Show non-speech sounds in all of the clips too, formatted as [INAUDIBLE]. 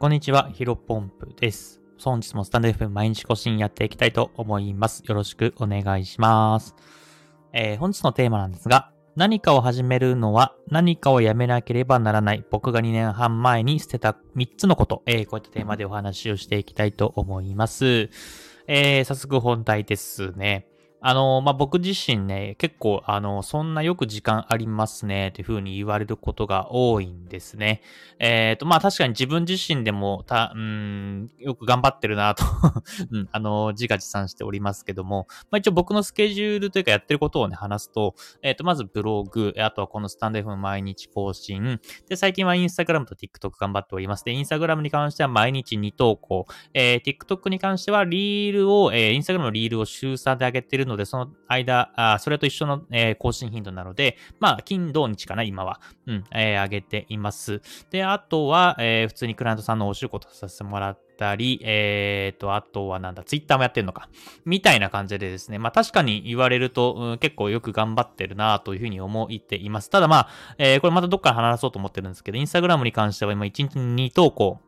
こんにちは、ヒロポンプです。本日もスタンド FM 毎日更新やっていきたいと思います。よろしくお願いします。えー、本日のテーマなんですが、何かを始めるのは何かをやめなければならない。僕が2年半前に捨てた3つのこと。えー、こういったテーマでお話をしていきたいと思います。えー、早速本題ですね。あの、まあ、僕自身ね、結構、あの、そんなよく時間ありますね、というふうに言われることが多いんですね。えっ、ー、と、まあ、確かに自分自身でも、た、うん、よく頑張ってるなと [LAUGHS] うん、あの、自画自賛しておりますけども、まあ、一応僕のスケジュールというかやってることをね、話すと、えっ、ー、と、まずブログ、あとはこのスタンド F 毎日更新、で、最近はインスタグラムと TikTok 頑張っております。で、インスタグラムに関しては毎日2投稿、えー、TikTok に関してはリールを、えー、インスタグラムのリールを週3で上げてるので、その間、あそれと一緒の、えー、更新頻度なので、まあ、金、土、日かな、今は。うん、えー、上げています。で、あとは、えー、普通にクライアントさんのお仕事させてもらったり、えーと、あとはなんだ、ツイッターもやってるのか。みたいな感じでですね、まあ確かに言われると、うん、結構よく頑張ってるなというふうに思っています。ただまあ、えー、これまたどっから話そうと思ってるんですけど、インスタグラムに関しては今1日に2投稿、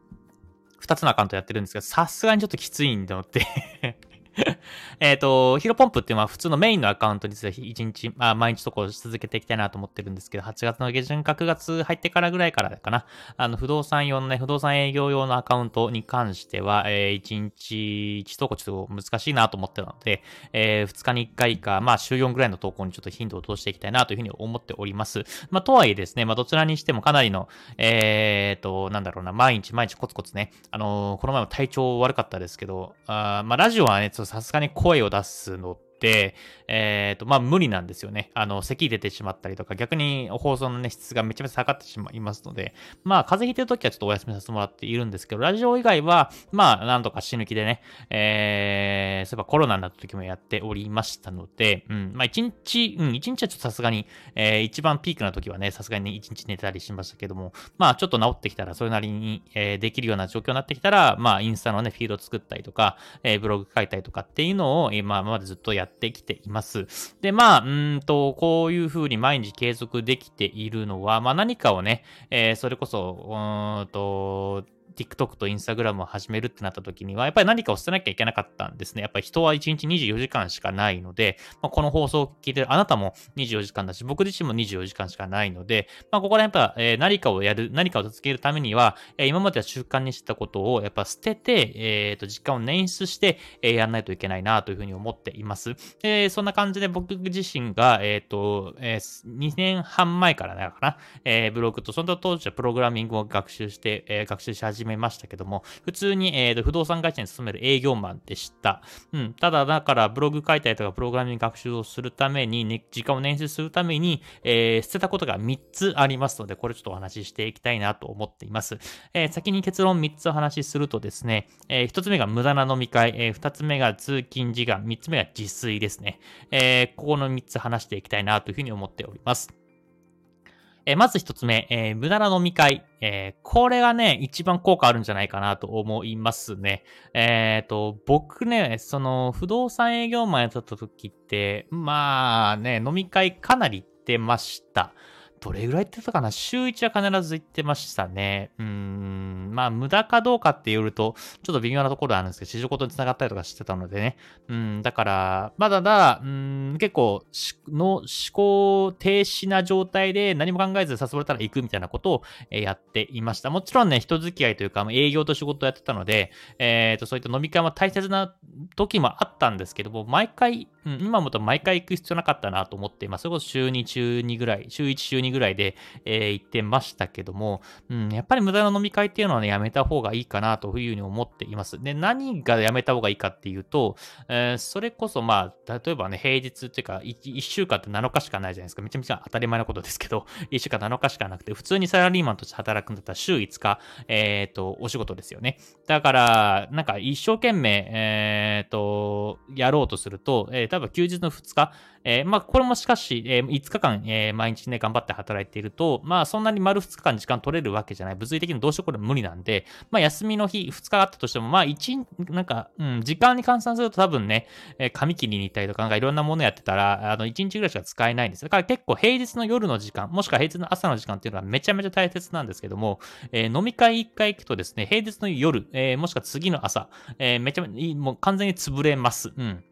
2つのアカウントやってるんですけど、さすがにちょっときついんだよって [LAUGHS] えっと、ヒロポンプっていうのは普通のメインのアカウントについて1日、まあ、毎日とこ続けていきたいなと思ってるんですけど、8月の下旬か9月入ってからぐらいからかな。あの、不動産用のね、不動産営業用のアカウントに関しては、えー、1日1投稿ちょっと難しいなと思ってたので、えー、2日に1回か、まあ、週4ぐらいの投稿にちょっと頻度を通していきたいなというふうに思っております。まあ、とはいえですね、まあ、どちらにしてもかなりの、えーと、なんだろうな、毎日毎日コツコツね、あのー、この前も体調悪かったですけど、あまあ、ラジオはね、さすがに声を出すの、えっ、ー、と、まあ、無理なんですよね。あの、咳出てしまったりとか、逆に放送のね、質がめちゃめちゃ下がってしまいますので、まあ、風邪ひいてる時はちょっとお休みさせてもらっているんですけど、ラジオ以外は、まあ、なんとか死ぬ気でね、えー、そういえばコロナになった時もやっておりましたので、うん、まあ、一日、うん、一日はちょっとさすがに、えー、一番ピークな時はね、さすがに一日寝たりしましたけども、まあ、ちょっと治ってきたら、それなりに、えー、できるような状況になってきたら、まあ、インスタのね、フィード作ったりとか、えー、ブログ書いたりとかっていうのを、今までずっとやってきています。。で、まあ、うんと、こういうふうに毎日継続できているのは、まあ何かをね、えー、それこそ、うーんと、TikTok と Instagram を始めるってなった時には、やっぱり何かを捨てなきゃいけなかったんですね。やっぱり人は1日24時間しかないので、まあ、この放送を聞いてるあなたも24時間だし、僕自身も24時間しかないので、まあ、ここらやっぱ、えー、何かをやる、何かを続けるためには、えー、今までは習慣にしてたことをやっぱ捨てて、えっ、ー、と、時間を捻出して、え、やんないといけないなというふうに思っています。で、そんな感じで僕自身が、えっ、と、え、2年半前からだかな、え、ブログと、その当時はプログラミングを学習して、え、学習し始め始めましたけども、普通に、えーと、不動産会社に勤める営業マンでした。うん。ただ、だからブログ書いたりとか、プログラミング学習をするために、ね、時間を捻出するために、えー、捨てたことが3つありますので、これちょっとお話ししていきたいなと思っています。えー、先に結論3つお話しするとですね、えー、1つ目が無駄な飲み会、えー、2つ目が通勤時間、3つ目が自炊ですね。え、ここの3つ話していきたいなというふうに思っております。え、まず一つ目、えー、無駄な飲み会。えー、これがね、一番効果あるんじゃないかなと思いますね。えっ、と、僕ね、その、不動産営業マンやった時って、まあね、飲み会かなり行ってました。どれぐらい行ってたかな？週1は必ず行ってましたね。うん、まあ、無駄かどうかって言うと、ちょっと微妙なところあるんですけど、市場ごとに繋がったりとかしてたのでね。うん、だから、まだだ、うん、結構、の思考停止な状態で何も考えず誘われたら行くみたいなことを、やっていました。もちろんね、人付き合いというか、営業と仕事をやってたので、えっ、ー、と、そういった飲み会も大切な時もあったんですけども、毎回、うん、今もと毎回行く必要なかったなと思っています。それこそ週2、週2ぐらい、週1、週2ぐらいで、えー、行ってましたけども、うん、やっぱり無駄な飲み会っていうのはね、やめた方がいいかなというふうに思っています。で、何がやめた方がいいかっていうと、えー、それこそまあ、例えばね、平日っていうか1、1週間って7日しかないじゃないですか。めちゃめちゃ当たり前なことですけど、1週間7日しかなくて、普通にサラリーマンとして働くんだったら週5日、えっ、ー、と、お仕事ですよね。だから、なんか一生懸命、えっ、ー、と、やろうとすると、えー、多分休日の2日、えー、まあ、これもしかし、えー、5日間、えー、毎日ね、頑張って働いていると、まあそんなに丸2日間時間取れるわけじゃない。物理的にどうしてこれ無理なんで、まあ休みの日2日あったとしても、まあ1、なんか、うん、時間に換算すると多分ね、えー、髪切りに行ったりとか、なんかいろんなものやってたら、あの1日ぐらいしか使えないんです。だから結構平日の夜の時間、もしくは平日の朝の時間っていうのはめちゃめちゃ大切なんですけども、えー、飲み会1回行くとですね、平日の夜、えー、もしくは次の朝、え、めちゃめちゃ、もう完全に潰れます。うん。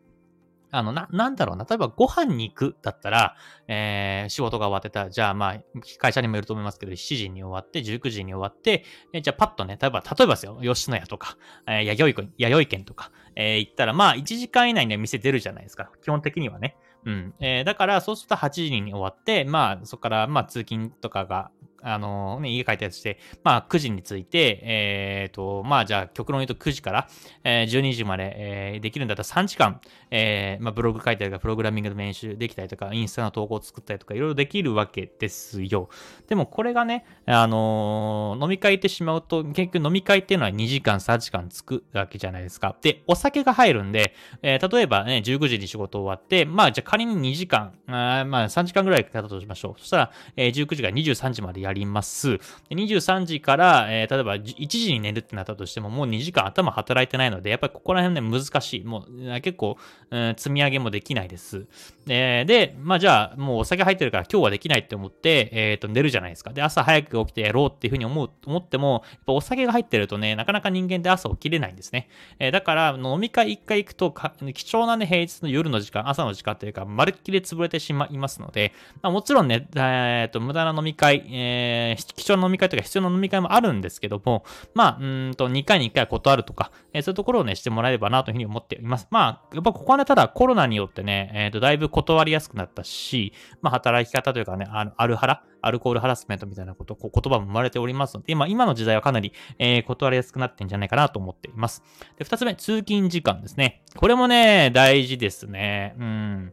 あの、な、なんだろうな。例えばご飯に行くだったら、えー、仕事が終わってたら、じゃあまあ、会社にもよると思いますけど、7時に終わって、19時に終わって、えー、じゃあパッとね、例えば、例えばですよ、吉野家とか、えー、弥生弥生県とか、えー、行ったら、まあ、1時間以内には店出るじゃないですか。基本的にはね。うん。えー、だから、そうすると8時に終わって、まあ、そこから、まあ、通勤とかがあのね、家帰ったやつして、まあ、9時に着いて、えっ、ー、と、まあ、じゃあ、極論言うと9時から、えー、12時まで、えー、できるんだったら3時間、えー、まあ、ブログ書いたりとか、プログラミングの練習できたりとか、インスタの投稿を作ったりとか、いろいろできるわけですよ。でも、これがね、あのー、飲み会行ってしまうと、結局飲み会っていうのは2時間、3時間つくわけじゃないですか。で、お酒が入るんで、えー、例えばね、19時に仕事終わって、まあ、じゃあ仮に2時間、あまあ、3時間ぐらいかかったとしましょう。そしたら、えー、19時から23時までやります。23時から、えー、例えば1時に寝るってなったとしても、もう2時間頭働いてないので、やっぱりここら辺ね、難しい。もう結構、うん、積み上げもできないです。え、で、まあじゃあ、もうお酒入ってるから今日はできないって思って、えっ、ー、と、寝るじゃないですか。で、朝早く起きてやろうっていうふうに思う、思っても、やっぱお酒が入ってるとね、なかなか人間って朝起きれないんですね。えー、だから、飲み会1回行くと貴重なね、平日の夜の時間、朝の時間というか、まるっきり潰れてしまいますので、まあ、もちろんね、えっ、と、無駄な飲み会、えー、え貴重な飲み会とか必要な飲み会もあるんですけども、まあ、うんと、2回に1回断るとか、えー、そういうところをね、してもらえればなというふうに思っています。まあ、やっぱここはね、ただコロナによってね、えっ、ー、と、だいぶ断りやすくなったし、まあ、働き方というかね、あの、アルハラ、アルコールハラスメントみたいなこと、こう言葉も生まれておりますので、今、今の時代はかなり、えー、断りやすくなってんじゃないかなと思っています。で、二つ目、通勤時間ですね。これもね、大事ですね。うん。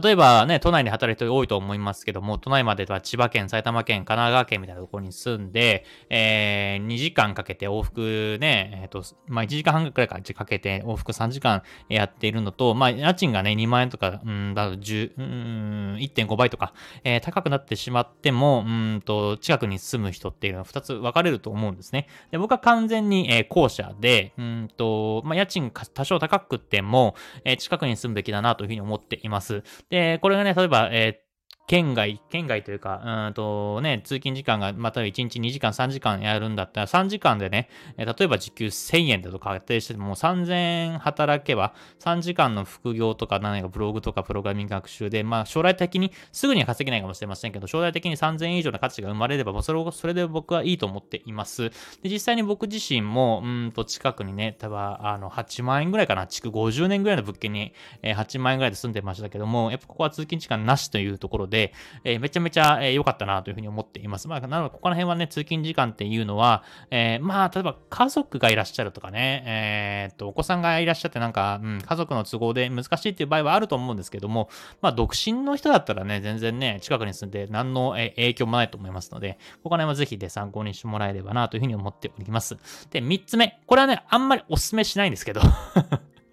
例えばね、都内に働いてる人多いと思いますけども、都内までは千葉県、埼玉県、神奈川県みたいなところに住んで、えー、2時間かけて往復ね、えっ、ー、と、まあ、1時間半くらいかけて往復3時間やっているのと、まあ、家賃がね、2万円とか、うん、だと10、うん、1.5倍とか、えー、高くなってしまっても、うんと、近くに住む人っていうのは2つ分かれると思うんですね。で僕は完全に、えー、後者で、うんと、まあ、家賃多少高くても、えー、近くに住むべきだなというふうに思っています。で、これがね、例えば、えー県外、県外というか、うんとね、通勤時間が、また1日2時間、3時間やるんだったら、3時間でね、例えば時給1000円だと仮定しても、3000円働けば、3時間の副業とか、何かブログとかプログラミング学習で、まあ将来的に、すぐには稼げないかもしれませんけど、将来的に3000円以上の価値が生まれれば、それを、それで僕はいいと思っています。で、実際に僕自身も、うんと近くにね、多分、あの、8万円ぐらいかな、築50年ぐらいの物件に、え8万円ぐらいで住んでましたけども、やっぱここは通勤時間なしというところで、で、えー、めちゃめちゃ良、えー、かったなというふうに思っています。まあ、なので、ここら辺はね、通勤時間っていうのは、えー、まあ、例えば家族がいらっしゃるとかね、え、っと、お子さんがいらっしゃってなんか、うん、家族の都合で難しいっていう場合はあると思うんですけども、まあ、独身の人だったらね、全然ね、近くに住んで何のえ影響もないと思いますので、ここら辺はぜひで、参考にしてもらえればなというふうに思っております。で、三つ目。これはね、あんまりお勧めしないんですけど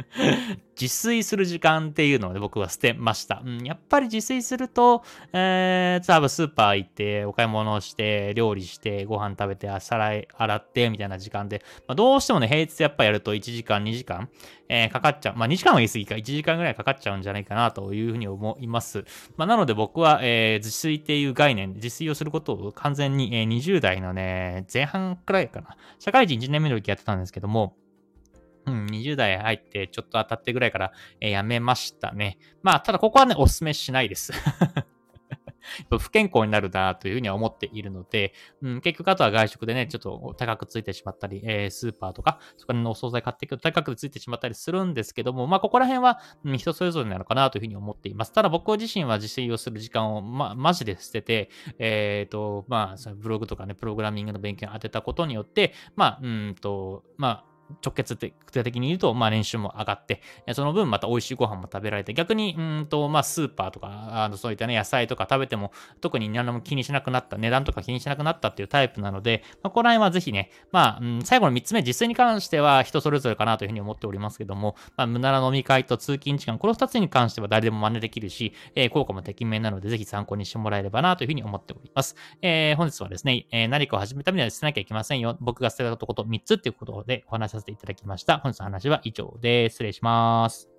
[LAUGHS] 自炊する時間っていうのを、ね、僕は捨てました。うん、やっぱり自炊すると、えー、多分スーパー行って、お買い物をして、料理して、ご飯食べて、皿洗って、みたいな時間で、まあ、どうしてもね、平日やっぱやると1時間、2時間、えー、かかっちゃう。まあ、2時間は言い過ぎか、1時間ぐらいかかっちゃうんじゃないかな、というふうに思います。まあ、なので僕は、えー、自炊っていう概念、自炊をすることを完全に、えー、20代のね、前半くらいかな。社会人1年目の時やってたんですけども、うん、20代入ってちょっと当たってぐらいから、えー、やめましたね。まあ、ただここはね、お勧めしないです。[LAUGHS] 不健康になるなというふうには思っているので、うん、結局あとは外食でね、ちょっと高くついてしまったり、えー、スーパーとか、そこのお惣菜買っていくと高くついてしまったりするんですけども、まあ、ここら辺は、うん、人それぞれなのかなというふうに思っています。ただ僕自身は自炊をする時間を、ま、マジで捨てて、えっ、ー、と、まあ、ブログとかね、プログラミングの勉強に当てたことによって、まあ、うんと、まあ、直結的に言うと、まあ年収も上がって、その分また美味しいご飯も食べられて、逆に、うんと、まあスーパーとか、あのそういったね、野菜とか食べても、特に何も気にしなくなった、値段とか気にしなくなったっていうタイプなので、まあ、この辺はぜひね、まあ、うん、最後の3つ目、実践に関しては人それぞれかなというふうに思っておりますけども、まあ、無駄な飲み会と通勤時間、この2つに関しては誰でも真似できるし、えー、効果も適面なので、ぜひ参考にしてもらえればなというふうに思っております。えー、本日はですね、えー、何かを始めためには捨てなきゃいけませんよ。僕が捨てたこと3つっていうことでお話しさせさせていただきました。本日の話は以上です。失礼します。